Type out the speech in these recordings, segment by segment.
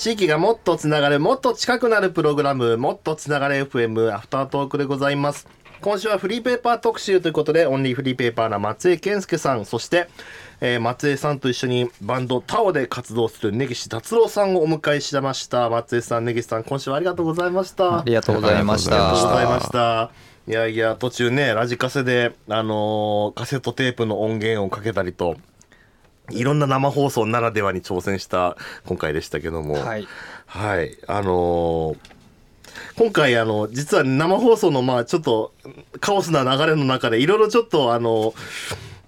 地域がもっとつながるもっと近くなるプログラムもっとつながれ FM アフタートークでございます今週はフリーペーパー特集ということでオンリーフリーペーパーな松江健介さんそして、えー松江さんと一緒にバンドタオで活動する根岸達郎さんをお迎えしました松江さん根岸さん今週はありがとうございましたありがとうございましありがとうございた。ました。いやいや、途中ね、ラジカセで、あのーカセットテープの音源をかけたりと、いろんな生放送ならではに挑戦した今回でしたけども、はい。はい、あのー今回あの実は生放送のまあちょっとカオスな流れの中でいろいろちょっとあの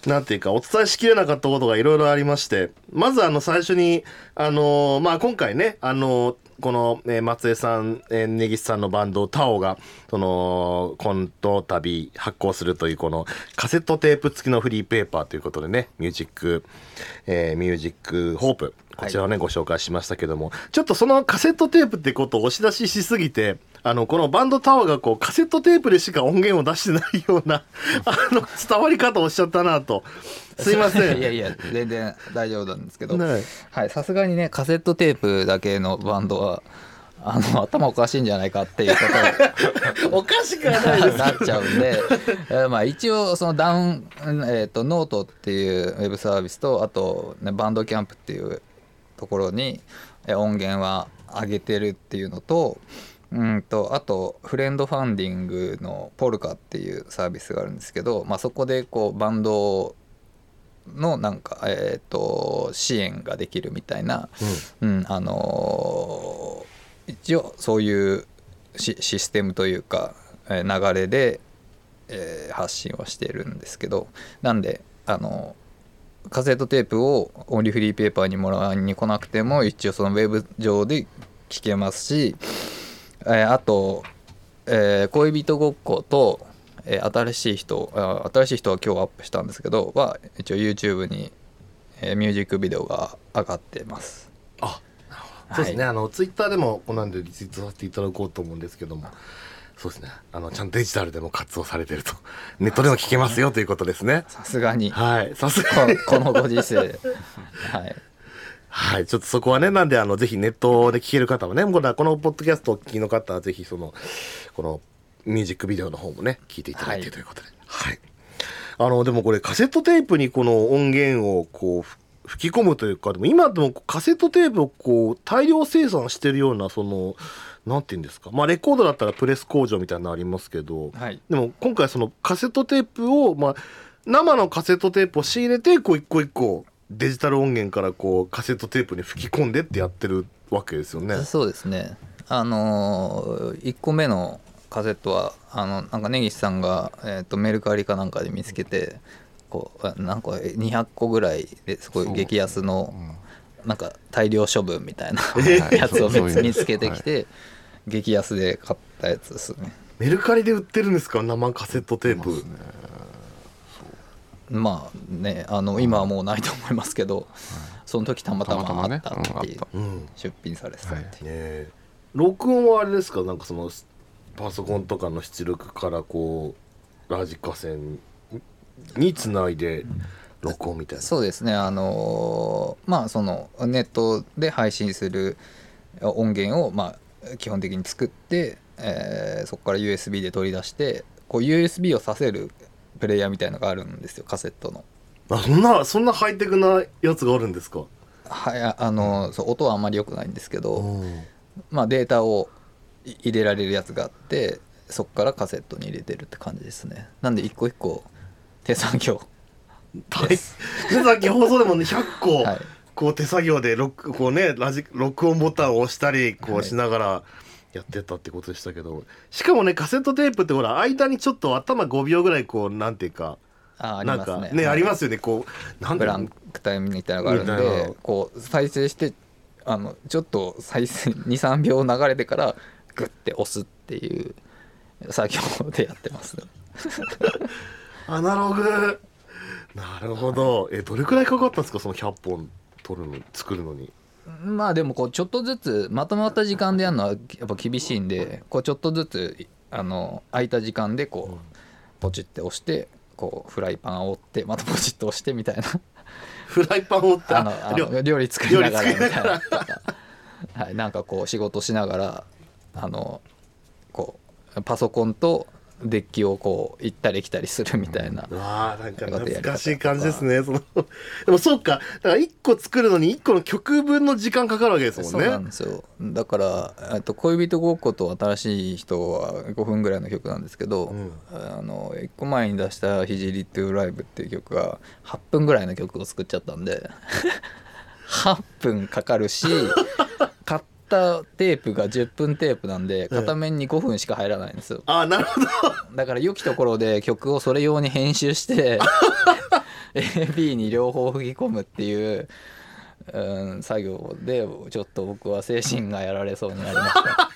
なんていうかお伝えしきれなかったことがいろいろありまして。まずあの最初にあのまあ今回ねあのこの、え松江さん、え根岸さんのバンドタオがそのコント旅発行するというこのカセットテープ付きのフリーペーパーということでねミュージック、えーミュージックホープこちらをね、ご紹介しましたけどもちょっとそのカセットテープってことを押し出ししすぎてあのこのバンドタワーがこうカセットテープでしか音源を出してないようなあの伝わり方をしちゃったなと。すいません。いやいや、全然大丈夫なんですけど。ね。はい、さすがにね、カセットテープだけのバンドは。あの頭おかしいんじゃないかっていうこと おかしくはないです。なっちゃうんで、えーまあ、一応そのダウン、えー、とノートっていうウェブサービスとあと、ね、 Bandcamp っていうところにえー音源は上げてるっていうのとうんとあとフレンドファンディングの polca っていうサービスがあるんですけど、まあ、そこでこうバンドのなんか、えー、と支援ができるみたいな、うん。あのー一応そういうシシステムというか、えー流れで、えー発信をしているんですけどなんであのカセットテープをオンリーフリーペーパーにもらいに来なくても一応そのウェブ上で聞けますし、えーあと、えー恋人ごっこと、えー新しい人あ新しい人は今日アップしたんですけどは一応 YouTube に、えーミュージックビデオが上がってます。あそうですね、あのツイッターでもこんなんでリツイートさせていただこうと思うんですけどもそうですね。あのちゃんとデジタルでも活動されてると。ネットでも聞けますよということですね。さすがに。はいさすこがに。このご時世。はいはい。ちょっとそこはねなんであのぜひネットで聞ける方はねこのこのポッドキャストをお聞きの方はぜひそのこのミュージックビデオの方もね聞いていただいてはいということで。はい、あのでもこれカセットテープにこの音源をこうふ吹き込むというかでも今でもカセットテープをこう大量生産してるようなそのなんていうんですか。まあレコードだったらプレス工場みたいなのありますけど、はい。でも今回そのカセットテープを、まあ、生のカセットテープを仕入れてこう一個一個デジタル音源からこうカセットテープに吹き込んでってやってるわけですよね。そうですね。あの1個目のカセットはあのなんか根岸さんが、えー、とメルカリかなんかで見つけてこうあなんか200個ぐらいですごい激安のなんか大量処分みたいな はい やつを見つけてきて激安で買ったやつですね。メルカリで売ってるんですか？生カセットテープ。まあねあの今はもうないと思いますけどその時たまたまあったっていう出品されてたっていう。ね。え録音はあれですか？なんかそのパソコンとかの出力からこうラジカセにつないで録音みたいな。そうですね。あのーまあそのネットで配信する音源をまあ基本的に作って、えーそこから USB で取り出してこう USB をさせるプレイヤーみたいのがあるんですよカセットの。あそんなそんなハイテクなやつがあるんですか？はいああのそう音はあんまり良くないんですけど、うん。まあ、データをい入れられるやつがあってそこからカセットに入れてるって感じですね。なんで一個一個手作業大でさっき放送でもね 100個、はい。こう手作業で録こうねラジ録音ボタンを押したりこうしながらやってたってことでしたけど、しかもねカセットテープってほら間にちょっと頭5秒ぐらいこうなんていうかあありなんかますねねはい。ありますよね。こうなんブランクタイムみたいなのがあるんでこう再生してあのちょっと再生 23秒流れてからグッて押すっていう作業でやってますね。アナログ。なるほど。えどれくらいかかったんですか？その100本取るの作るのにまあでもこうちょっとずつまとまった時間でやるのはやっぱ厳しいんでこうちょっとずつあの空いた時間でこうポチって押してこうフライパンを折ってまたポチッと押してみたいな。フライパンを折ってあのあ料の料理作りながらみたいな。はい、なんかこう仕事しながらあのこうパソコンとデッキをこう行ったり来たりするみたいなうわーなんか懐かしい感じですねその。でもそうか。だから1個作るのに1個の曲分の時間かかるわけですもそうんなねんですよ。だからえっと恋人ごっこと新しい人は5分ぐらいの曲なんですけど、うん。あの1個前に出した「ひじりトゥーライブ」っていう曲が8分ぐらいの曲を作っちゃったんで。8分かかるし買ったテープが10分テープなんで片面に5分しか入らないんですよ。ああなるほど。だから良きところで曲をそれ用に編集して AB に両方吹き込むっていう、うん、作業でちょっと僕は精神がやられそうになりました。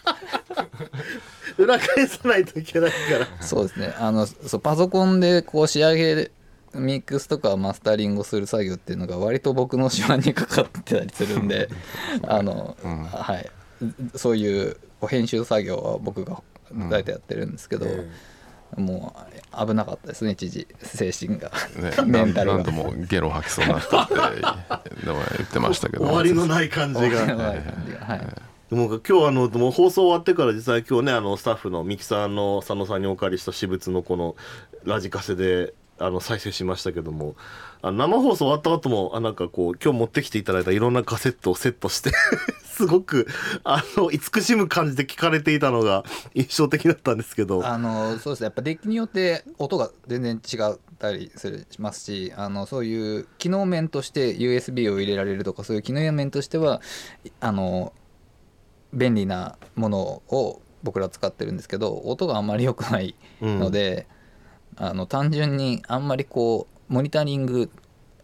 裏返さないといけないから。そうですね。あのそうパソコンでこう仕上げミックスとかマスタリングをする作業っていうのが割と僕の手腕にかかってたりするんで あの、うんはい。そういう編集作業は僕が大体やってるんですけど、えもう危なかったですね一時精神が、ね、メンタルが。何度もゲロ吐きそうになったってでも言ってましたけど。終わりのない感じが。でも今日あのもう放送終わってから実際今日ねあのスタッフのミキサーの佐野さんにお借りした私物のこのラジカセであの再生しましたけどもあの生放送終わった後もあなんかこう今日持ってきていただいたいろんなカセットをセットして すごくあの慈しむ感じで聞かれていたのが印象的だったんですけど。あのそうですね。やっぱデッキによって音が全然違ったりするしますしあのそういう機能面として USB を入れられるとかそういう機能面としてはいあの便利なものを僕ら使ってるんですけど音があんまり良くないので、あの単純にあんまりこうモニタリング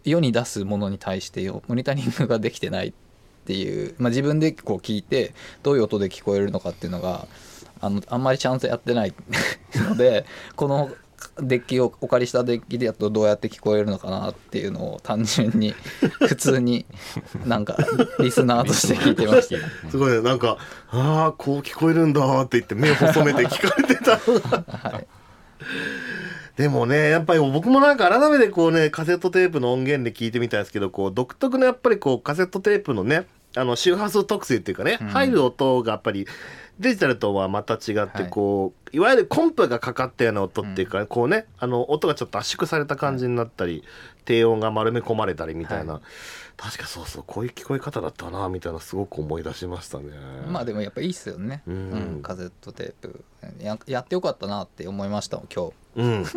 世に出すものに対してモニタリングができてないっていう、まあ、自分でこう聞いてどういう音で聞こえるのかっていうのがあのあんまりちゃんとやってないので このデッキをお借りしたデッキでやっとどうやって聞こえるのかなっていうのを単純に 普通になんかリスナーとして聞いてました。すごいね。なんか「ああこう聞こえるんだ」って言って目を細めて聞かれてた。はいでもねやっぱり僕もなんか改めてこうねカセットテープの音源で聞いてみたんですけどこう独特のやっぱりこうカセットテープのねあの周波数特性っていうかね、うん。入る音がやっぱりデジタルとはまた違ってはい。こう、い、わゆるコンプがかかったような音っていうか、こうねあの音がちょっと圧縮された感じになったり、低音が丸め込まれたりみたいな、は確かそうそうこういう聞こえ方だったなみたいなすごく思い出しましたね。まあでもやっぱいいっすよね、うん。うんカセットテープ。ややってよかったなって思いましたもん今うん、日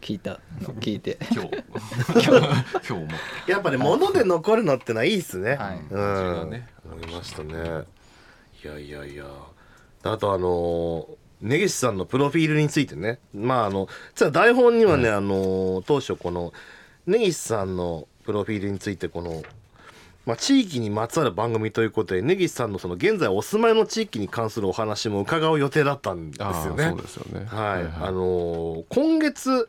聞いたの聞いて。今日。今日。今日も。やっぱね物で残るのってのはいいっすね。はい。うん、ね。思いましたね。いやいやいや。あとあの根岸さんのプロフィールについてね、まああの実は台本にはね、あの当初この根岸さんのプロフィールについてこの。まあ、地域にまつわる番組ということで根岸さんのその現在お住まいの地域に関するお話も伺う予定だったんですよね。そうですよね。はい、あのの今月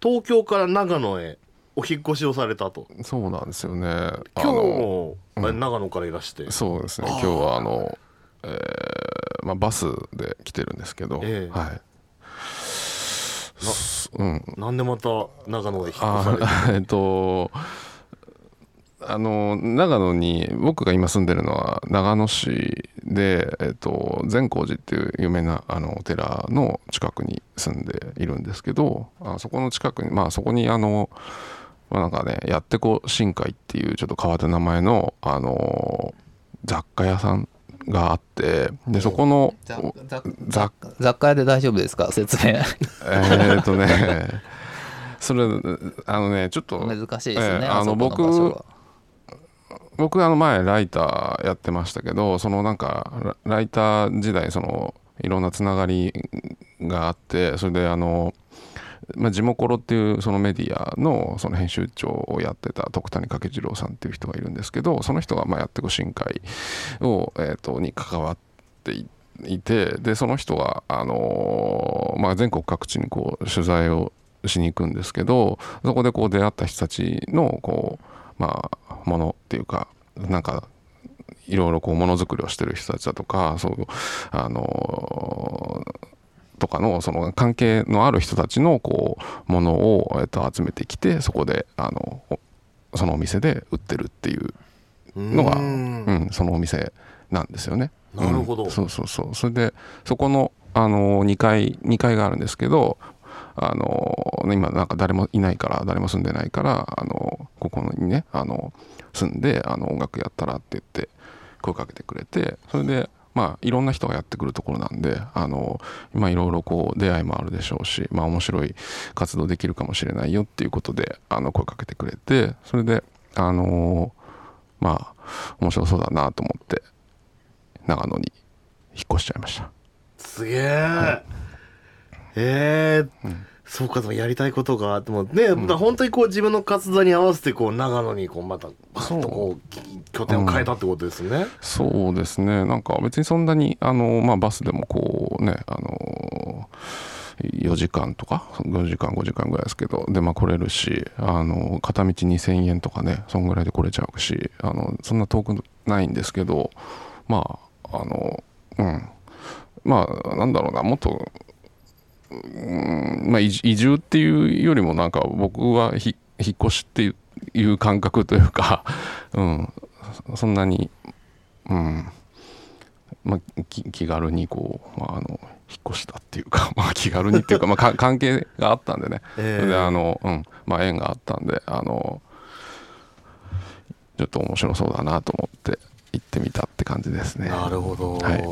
東京から長野へお引っ越しをされたと。そうなんですよね。あ今日のも、うん。長野からいらして。そうですね。今日はあの、えーまあ、バスで来てるんですけど、ええ。はい。すうん。なんでまた長野へ引っ越されてあ えっとあの長野に僕が今住んでるのは長野市で、えっと、善光寺っていう有名なあのお寺の近くに住んでいるんですけどあそこの近くにまあそこにあの、まあ、なんかねやってこ深海っていうちょっと変わった名前のあの雑貨屋さんがあってでそこの雑雑雑雑貨屋で大丈夫ですか？説明えーっとね それあのねちょっと難しいですね、ええあのあそこの場所は。僕あの前ライターやってましたけどそのなんかラライター時代そのいろんなつながりがあってそれであの、まあ、ジモコロっていうそのメディアのその編集長をやってた徳谷掛次郎さんっていう人がいるんですけどその人がまあやってく深海を、えー、とに関わっていてでその人が、あのまあ、全国各地にこう取材をしに行くんですけどそこでこう出会った人たちのこうまあものっていうかなんかいろいろこうものづくりをしてる人たちだとかそうあのとかのその関係のある人たちのこうものを、えっと、集めてきてそこであのおそのお店で売ってるっていうのが、ううんん、そのお店なんですよね。なるほど。うん。そうそうそう。それでそこのあの2階2階があるんですけどあの今なんか誰もいないから誰も住んでないからあのここにねあの住んであの音楽やったらって言って声かけてくれてそれでまあいろんな人がやってくるところなんであの今いろいろこう出会いもあるでしょうしまあ面白い活動できるかもしれないよっていうことであの声かけてくれてそれであのまあ面白そうだなと思って長野に引っ越しちゃいました。すげえ、ええそうかやりたいことがあってもね、だから本当にこう自分の活動に合わせてこう長野にこうまたバッとこう拠点を変えたってことですね、そうですね。なんか別にそんなにあの、まあ、バスでもこうねあの4時間とか4時間5時間ぐらいですけどでまあ来れるしあの片道2,000円とかねそんぐらいで来れちゃうしあのそんな遠くないんですけどまああのうん。まあなんだろうなもっとうんまあ移住っていうよりもなんか僕はひ引っ越しっていう感覚というか、うん、そんなに、うん。まあ、き気軽にこう、まあ、あの引っ越したっていうか、まあ、気軽にっていうか、まあ、か 関係があったんでね、えあの、うん。まあ、縁があったんであのちょっと面白そうだなと思って行ってみたって感じですね。なるほど、はい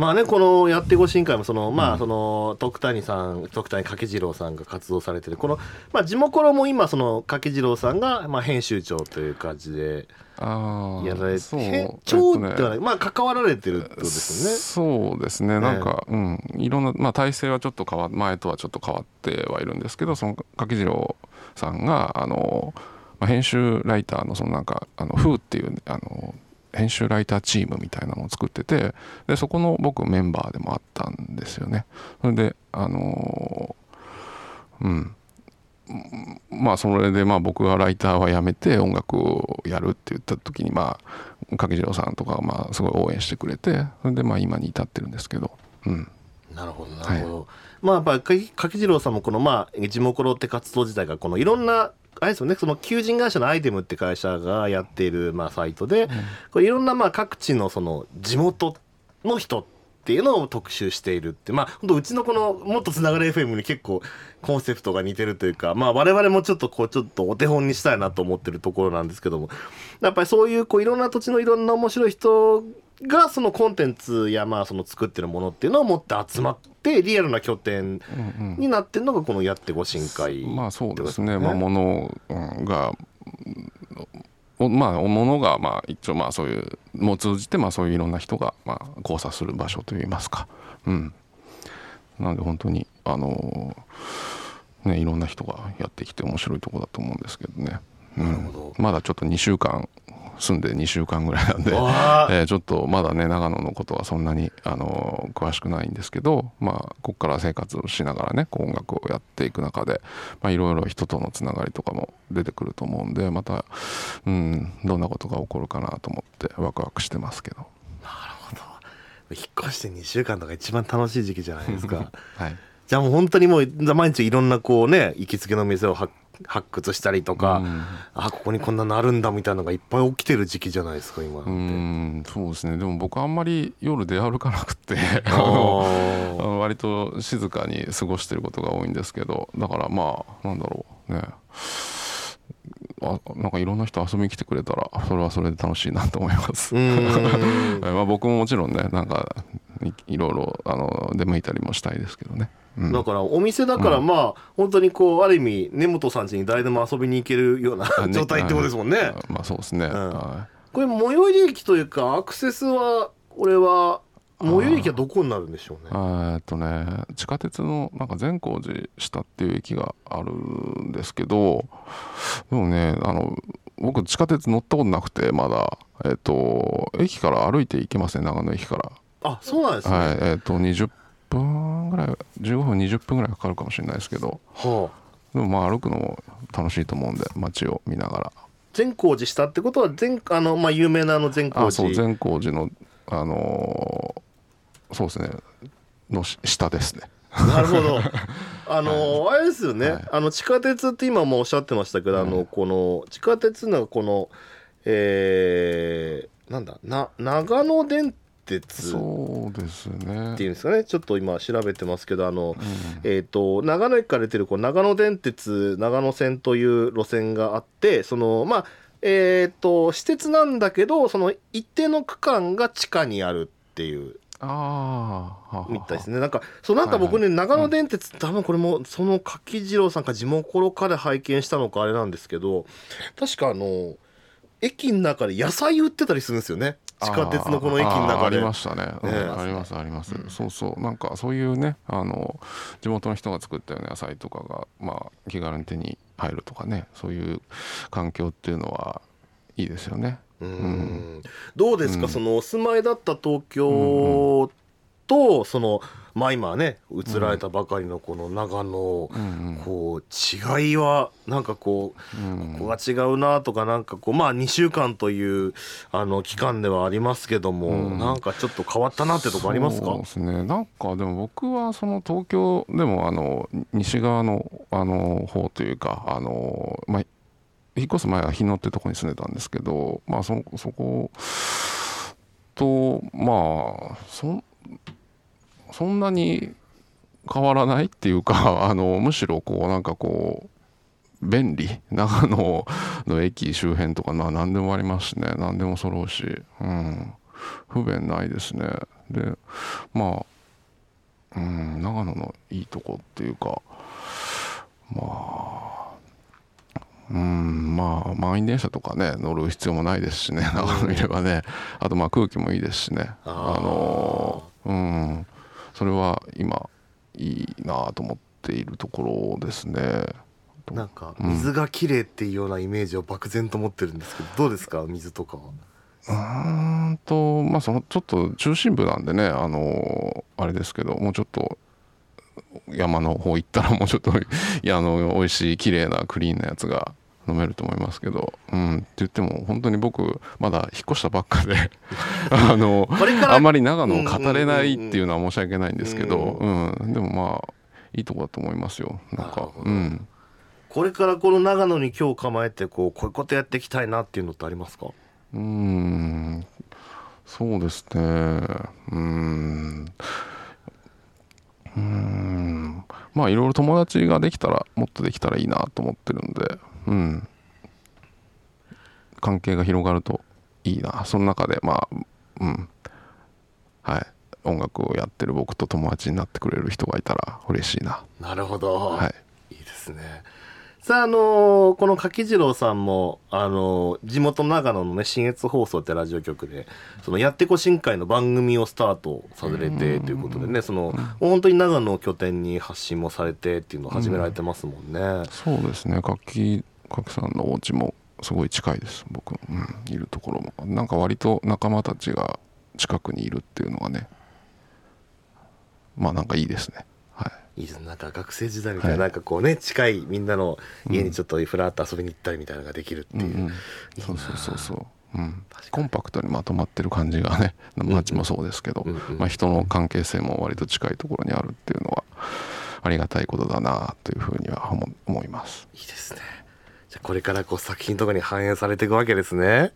まあねこのやってご新会もそのまあその徳谷さん徳谷掛次郎さんが活動されてるこのまあ地元ロも今その掛次郎さんがまあ編集長という感じでやられてそう編長ではない、まあ関わられてるってことですよね。そうですねなんか、うん。いろんな、まあ、体制はちょっと変わ前とはちょっと変わってはいるんですけどその柿次郎さんがあの、まあ、編集ライターのそのなんか「あのフーっていうあの編集ライターチームみたいなのを作っててでそこの僕メンバーでもあったんですよね。それであのうん。まあそれでまあ僕がライターはやめて音楽をやるって言った時にまあ柿次郎さんとかまあすごい応援してくれてそれでまあ今に至ってるんですけど、うん、なるほどなるほど、まあやっぱり柿次郎さんもこのまあ地元ロって活動自体がこのいろんなあれですよねその求人会社のアイテムって会社がやっているまあサイトで、これいろんなまあ各地のその地元の人っていうのを特集しているってまあ本当うちのこのもっとつながる FM に結構コンセプトが似てるというかまあ我々もちょっとこうちょっとお手本にしたいなと思ってるところなんですけどもやっぱりそういうこういろんな土地のいろんな面白い人がそのコンテンツやまあその作ってるものっていうのを持って集まってリアルな拠点うんになってるのがこのやってご新会まあそうですね、まあ、ものうんが、おまあ、ものが、まあ、一応、まあ、そういう、もう通じて、まあ、そういういろんな人が、まあ、交差する場所といいますか。うん。なので、本当に、あのね、いろんな人がやってきて面白いところだと思うんですけどね。うんなるほどまだちょっと2週間住んで2週間ぐらいなんで、えーちょっとまだね長野のことはそんなに、あのー詳しくないんですけど、まあ、ここから生活をしながらねこう音楽をやっていく中でまあいろいろ人とのつながりとかも出てくると思うんでまた、うん、どんなことが起こるかなと思ってワクワクしてますけど。引っ越して2週間とか一番楽しい時期じゃないですか。はい。じゃあもう本当にもう毎日いろんなこうね行きつけの店を発発掘したりとか、うん。あここにこんなのあるんだみたいなのがいっぱい起きてる時期じゃないですか今うて。んそうですね。でも僕あんまり夜出歩かなくてあ 割と静かに過ごしてることが多いんですけどだからまあなんだろうね。あなんかいろんな人遊びに来てくれたらそれはそれで楽しいなと思います。まあ、僕ももちろんねなんかいいろいろあの出向いたりもしたいですけどね。うんだからお店だからまあ本当にこうある意味根本さん家に誰でも遊びに行けるようなあね 状態ってことですもんね。あまあそうですね。んはこれ最寄り駅というかアクセスはこれは最寄り駅はどこになるんでしょうね。いえーっとね地下鉄のなんか善光寺下っていう駅があるんですけどでもねあの僕地下鉄乗ったことなくてまだえっと駅から歩いて行けますね長野駅から。あそうなんですね。はいえっと20分ぐらい15分20分ぐらいかかるかもしれないですけどはあ、でもまあ歩くのも楽しいと思うんで街を見ながら。善光寺下ってことは善あのまあ有名なあの善光あそう寺。善光寺のあのーそうですねのし下ですねなるほど。あのあれですよね、はいあの地下鉄って今もおっしゃってましたけど、あのこの地下鉄のこのえーなんだな長野電鉄。っそうですね。ていうんですかね。ちょっと今調べてますけどあの、えー、と長野駅から出てるこう長野電鉄長野線という路線があってそのまあえっ、と私鉄なんだけどその一定の区間が地下にあるっていうああははは。みたいですね。なんかそうなんか僕ね、長野電鉄多分これもその柿次郎さんか地元かで拝見したのかあれなんですけど確かあの駅の中で野菜売ってたりするんですよね地下鉄のこの駅の中で。りましたね、うんね。ありますあります、そうそう。なんかそういうねあの地元の人が作ったような野菜とかがまあ気軽に手に入るとかね。そういう環境っていうのはいいですよね。うん。どうですか、うん。そのお住まいだった東京と、そのまあ今ね移られたばかりのこの長野、うん。こう違いはなんかこう、うん。ここが違うなとかなんかこうまあ2週間というあの期間ではありますけども、うん。なんかちょっと変わったなってとこありますか？そうですね。なんかでも僕はその東京でもあの西側のあの方というかあのまあ引っ越す前は日野ってとこに住んでたんですけどまあそそことまあそんそんなに変わらないっていうか あのむしろこうなんかこう便利 長野の駅周辺とかまあ何でもありますしね。何でも揃うし、うん、不便ないですね。でまあ、うん、長野のいいとこっていうかまあうんまあ満員電車とかね乗る必要もないですしね。長野いればね。あとまあ空気もいいですしね。あのうんそれは今いいなと思っているところですね。なんかうん。水が綺麗っていうようなイメージを漠然と持ってるんですけどどうですか？水とかは。うーんとまあそのちょっと中心部なんでねあのあれですけどもうちょっと山の方行ったらもうちょっと いやあの美味しい綺麗なクリーンなやつが飲めると思いますけど、うん、って言っても本当に僕まだ引っ越したばっかで あのあんまり長野を語れないっていうのは申し訳ないんですけど、ううん、でもまあいいとこだと思いますよ。なんかうん。これからこの長野に今日構えてこうこういうことやっていきたいなっていうのってありますか？うーんそうですね。うーん。うーん。まあいろいろ友達ができたらもっとできたらいいなと思ってるんでうん。関係が広がるといいな。その中でまあうん。はい。音楽をやってる僕と友達になってくれる人がいたら嬉しいな。なるほど、はい。いいですね。さああのーこの柿次郎さんもあのー地元長野のね信越放送ってラジオ局でそのやってこ新会の番組をスタートされてということでねその本当に長野を拠点に発信もされてっていうのを始められてますもんね、そうですね。柿柿さんのお家もすごい近いです。僕、うん、いるところも。なんか割と仲間たちが近くにいるっていうのがねまあなんかいいですね。はい。いいですね。なんか学生時代みたいな、はい。なんかこうね近いみんなの家にちょっとふらっと遊びに行ったりみたいなのができるっていう、うん。うん、そうそうそう。そう、うん、コンパクトにまとまってる感じがね街もそうですけど、うんうん。まあ、人の関係性も割と近いところにあるっていうのはありがたいことだなというふうには思思います、いいですねじゃあこれからこう作品とかに反映されていくわけですね。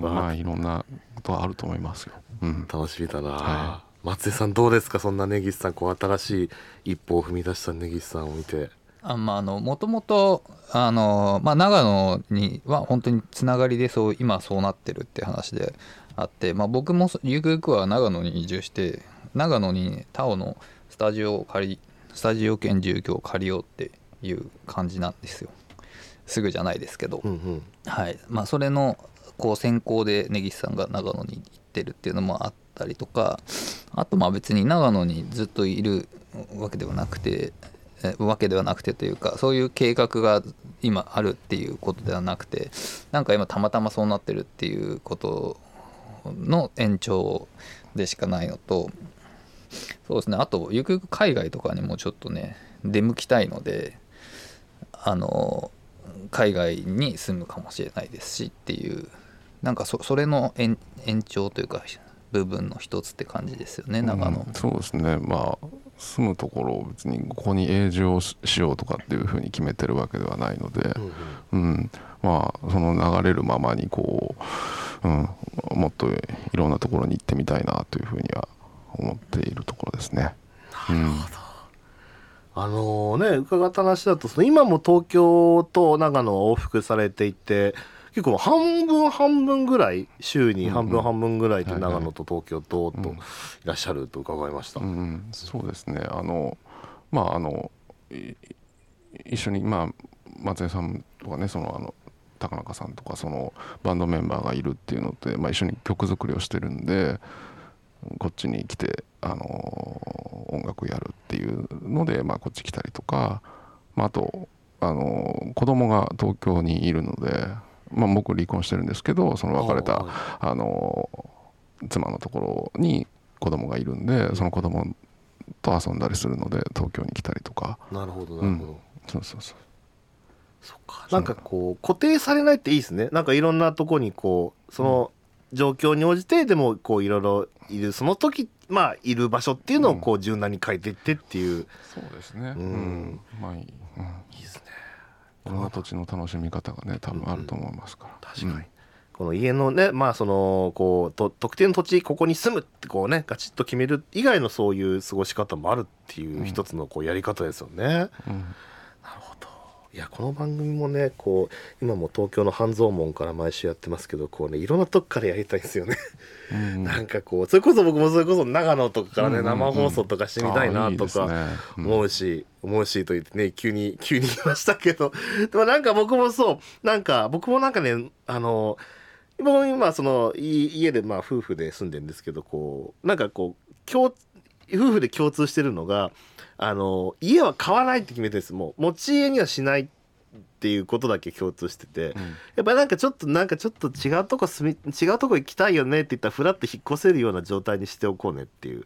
まあいろんなことはあると思いますよ、うん、楽しみだな、は松江さんどうですか？そんな根岸さんこう新しい一歩を踏み出した根岸さんを見て。あまああのもともとあの、まあ、長野には本当につながりでそう今そうなってるって話であって、まあ、僕もそゆくゆくは長野に移住して長野にタオのスタジオを借りスタジオ兼住居を借りようっていう感じなんですよすぐじゃないですけど、うんうん。はい。まあ、それのこう先行で根岸さんが長野に行ってるっていうのもあったりとかあとまあ別に長野にずっといるわけではなくてえわけではなくてというかそういう計画が今あるっていうことではなくてなんか今たまたまそうなってるっていうことの延長でしかないのとそうですね。あとゆくゆく海外とかにもちょっとね出向きたいのであの海外に住むかもしれないですしっていうなんかそそれの延延長というか部分の一つって感じですよね長野うん、そうですね。まあ住むところを別にここに永住をししようとかっていうふうに決めてるわけではないので、うんうん。うん、まあその流れるままにこう、うん、もっといろんなところに行ってみたいなというふうには思っているところですね。うんあのね伺った話だとその今も東京と長野を往復されていて結構半分半分ぐらい週に半分半分ぐらいではいはい。長野と東京ととうん。いらっしゃると伺いました。うんうん、そうですね。あのまああのい一緒にまあ松江さんとかねそのあの高中さんとかそのバンドメンバーがいるっていうのって、まあ、一緒に曲作りをしてるんでこっちに来てあの音楽やるっていうので、まあ、こっち来たりとか、まあ、あとあの子供が東京にいるので、まあ、僕離婚してるんですけどその別れたああの妻のところに子供がいるんでその子供と遊んだりするので東京に来たりとか。ーなるほどなるほど。そうそうそう。そっか。なんかこう固定されないっていいですね。なんかいろんなとこにこうその状況に応じてでもこういろいろいるその時まあいる場所っていうのをこう柔軟に変えていってっていう、そうですね。ううん。んまあいい、うん、いいですね。この土地の楽しみ方がね多分あると思いますから、確かに、この家のねまあそのこうと特定の土地ここに住むってこうねガチッと決める以外のそういう過ごし方もあるっていう一つのこうやり方ですよね、うんいやこの番組もねこう今も東京の半蔵門から毎週やってますけどこうねいろんなとこからやりたいんですよね。うんなんかこうそれこそ僕もそれこそ長野とかからね、生放送とかしてみたいなとあーいいですね。かうん。思うし、思うしと言ってね急に 急に言いましたけどでもなんか僕もそうなんか僕もなんかねあの僕も今そのい家でまあ夫婦で住んでるんですけどこうなんかこう共夫婦で共通してるのがあの家は買わないって決めてるんです。もう持ち家にはしないっていうことだけ共通してて、うん。やっぱなんかちょっとなんかちょっと違うとこ住み違うとこ行きたいよねって言ったらフラッと引っ越せるような状態にしておこうねっていう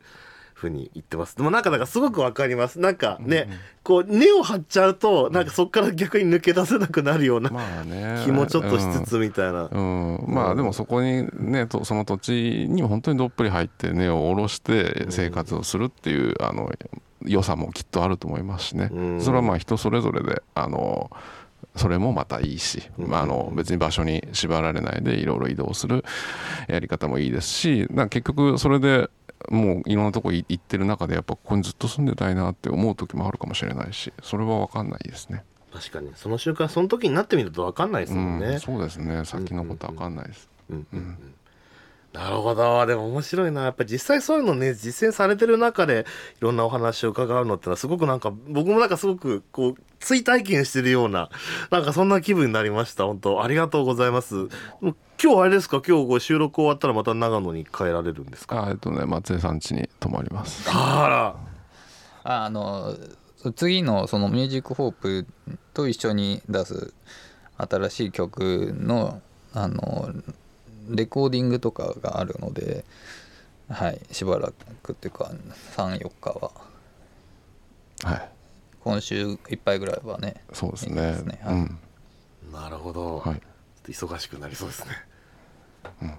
ふうに言ってます。でもなんかだからすごくわかります。なんかね、うんうん。こう根を張っちゃうとなんかそこから逆に抜け出せなくなるような気もちょっとしつつみたいな、うん、うん。まあでもそこにねとその土地に本当にどっぷり入って根を下ろして生活をするっていうあの良さもきっとあると思いますしね、うん。それはまあ人それぞれであのそれもまたいいし、まあ、あの別に場所に縛られないでいろいろ移動するやり方もいいですしなんか結局それでもういろんなとこ行ってる中でやっぱここにずっと住んでたいなって思う時もあるかもしれないしそれは分かんないですね。確かにその瞬間その時になってみるとわかんないですもんね、うん、そうですね先のこと分かんないです。うんうんうんなるほど。でも面白いな。やっぱり実際そういうのね実践されてる中でいろんなお話を伺うのってのはすごくなんか僕もなんかすごくこう追体験してるようななんかそんな気分になりました。本当ありがとうございます。もう今日あれですか？今日こう収録終わったらまた長野に帰られるんですか？あえっとね松江さん家に泊まります。あら。ああの次のそのミュージックホープと一緒に出す新しい曲のあのレコーディングとかがあるので、はい、しばらくっていうか34日は。はい、今週いっぱいぐらいはねそうですね。ね。はい。うん、なるほど、はい。ちょっと忙しくなりそうですね、うん。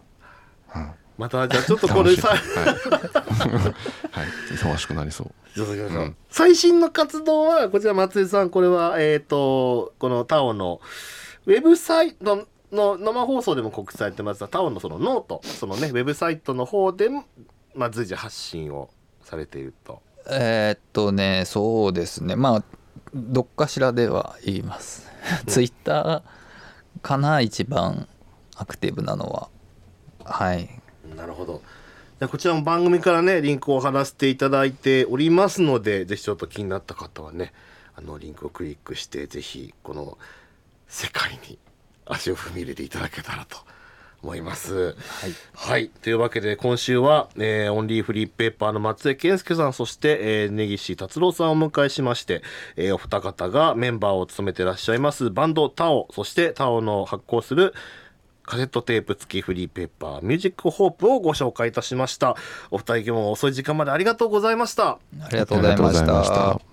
またじゃあちょっとこれさはい、はい、忙しくなりそう。ううん。最新の活動はこちら松江さんこれはえっ、とこの TAOH のウェブサイトの生放送でも告知されてますが TAOH のそのノートそのねウェブサイトの方でも、まあ、随時発信をされていると。えーっとねそうですね。まあどっかしらでは言います。ツイッターかな一番アクティブなのは。はい。なるほど。こちらも番組からねリンクを貼らせていただいておりますのでぜひちょっと気になった方はねあのリンクをクリックしてぜひこの世界に足を踏み入れていただけたらと思います。はいはい。というわけで、今週は、えーオンリーフリーペーパーの松江健介さん、そして、えー根岸達郎さんをお迎えしまして、えーお二方がメンバーを務めてらっしゃいます、バンドタオ、そしてタオの発行する、カセットテープ付きフリーペーパー、ミュージックホープをご紹介いたしました。お二人も遅い時間までありがとうございました。ありがとうございました。